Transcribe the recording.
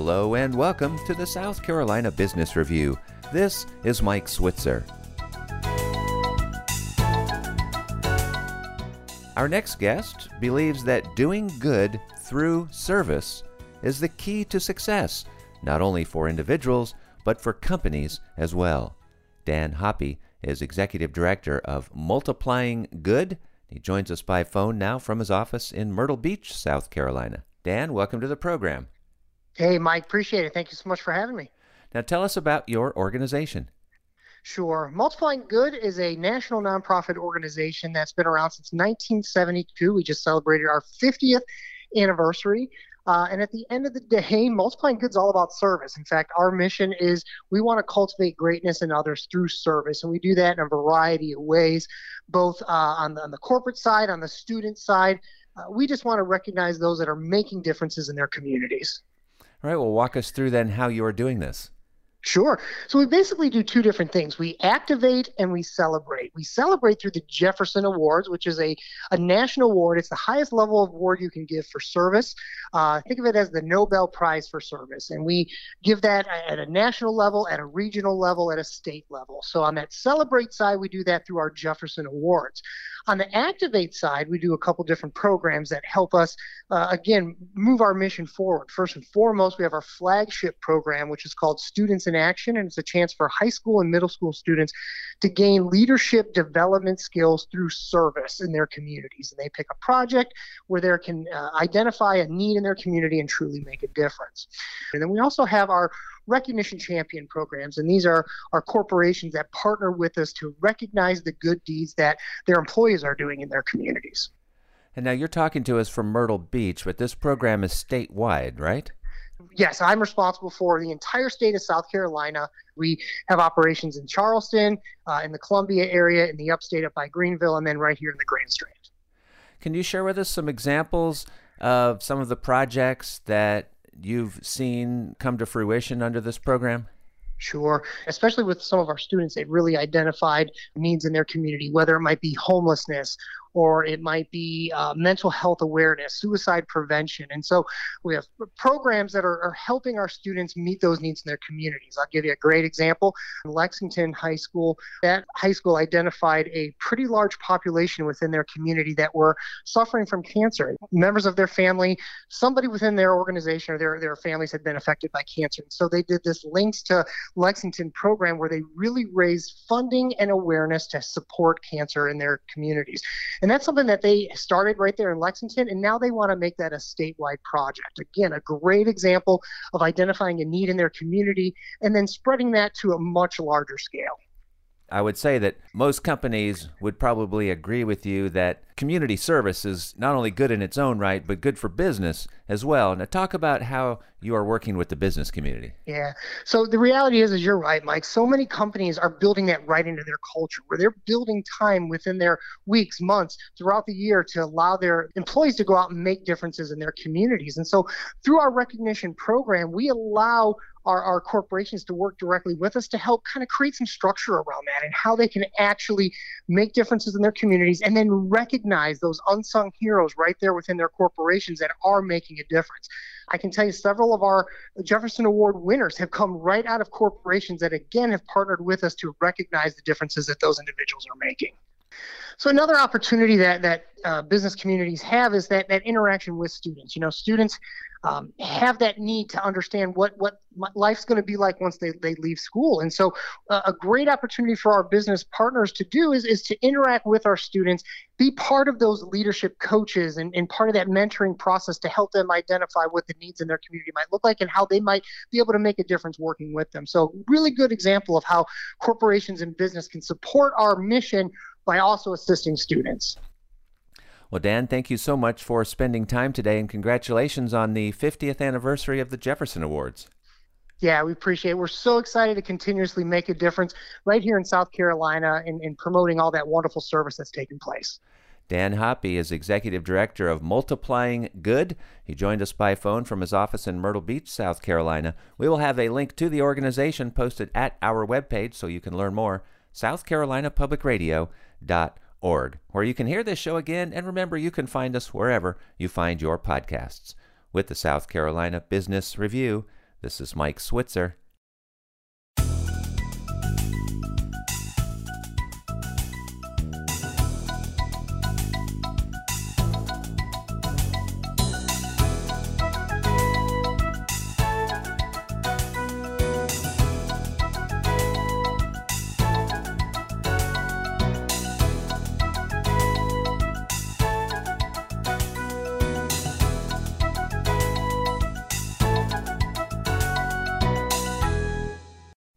Hello and welcome to the South Carolina Business Review. This is Mike Switzer. Our next guest believes that doing good through service is the key to success, not only for individuals, but for companies as well. Dan Hoppe is Executive Director of Multiplying Good. He joins us by phone now from his office in Myrtle Beach, South Carolina. Dan, welcome to the program. Hey, Mike, appreciate it. Thank you so much for having me. Now, tell us about your organization. Sure. Multiplying Good is a national nonprofit organization that's been around since 1972. We just celebrated our 50th anniversary. Uh, and at the end of the day, multiplying good is all about service. In fact, our mission is we want to cultivate greatness in others through service, and we do that in a variety of ways, both uh, on, the, on the corporate side, on the student side. Uh, we just want to recognize those that are making differences in their communities. All right, well, walk us through then how you are doing this. Sure. So we basically do two different things. We activate and we celebrate. We celebrate through the Jefferson Awards, which is a, a national award. It's the highest level of award you can give for service. Uh, think of it as the Nobel Prize for service. And we give that at a national level, at a regional level, at a state level. So on that celebrate side, we do that through our Jefferson Awards. On the activate side, we do a couple different programs that help us, uh, again, move our mission forward. First and foremost, we have our flagship program, which is called Students in Action, and it's a chance for high school and middle school students to gain leadership development skills through service in their communities. And they pick a project where they can uh, identify a need in their community and truly make a difference. And then we also have our recognition champion programs, and these are are corporations that partner with us to recognize the good deeds that their employees are doing in their communities. And now you're talking to us from Myrtle Beach, but this program is statewide, right? Yes, I'm responsible for the entire state of South Carolina. We have operations in Charleston, uh, in the Columbia area, in the upstate up by Greenville, and then right here in the Grand Strand. Can you share with us some examples of some of the projects that you've seen come to fruition under this program? Sure. Especially with some of our students, they've really identified needs in their community, whether it might be homelessness or it might be uh, mental health awareness, suicide prevention. And so we have programs that are, are, helping our students meet those needs in their communities. I'll give you a great example. Lexington High School, that high school identified a pretty large population within their community that were suffering from cancer. Members of their family, somebody within their organization or their, their families had been affected by cancer. And so they did this Links to Lexington program where they really raised funding and awareness to support cancer in their communities. And that's something that they started right there in Lexington, and now they want to make that a statewide project. Again, a great example of identifying a need in their community and then spreading that to a much larger scale. I would say that most companies would probably agree with you that community service is not only good in its own right, but good for business as well. Now, talk about how you are working with the business community. Yeah. So the reality is, is you're right, Mike. So many companies are building that right into their culture, where they're building time within their weeks, months, throughout the year to allow their employees to go out and make differences in their communities. And so, through our recognition program, we allow our, our corporations to work directly with us to help kind of create some structure around that and how they can actually make differences in their communities and then recognize those unsung heroes right there within their corporations that are making a difference. I can tell you several of our Jefferson Award winners have come right out of corporations that again have partnered with us to recognize the differences that those individuals are making. So another opportunity that that uh, business communities have is that that interaction with students. You know, students um, have that need to understand what what life's going to be like once they, they leave school. And so, uh, a great opportunity for our business partners to do is, is to interact with our students, be part of those leadership coaches, and, and part of that mentoring process to help them identify what the needs in their community might look like and how they might be able to make a difference working with them. So, really good example of how corporations and business can support our mission by also assisting students. Well, Dan, thank you so much for spending time today and congratulations on the 50th anniversary of the Jefferson Awards. Yeah, we appreciate it. We're so excited to continuously make a difference right here in South Carolina in, in promoting all that wonderful service that's taking place. Dan Hoppe is Executive Director of Multiplying Good. He joined us by phone from his office in Myrtle Beach, South Carolina. We will have a link to the organization posted at our webpage so you can learn more. SouthCarolinaPublicRadio.org org, where you can hear this show again. And remember, you can find us wherever you find your podcasts. With the South Carolina Business Review, This is Mike Switzer.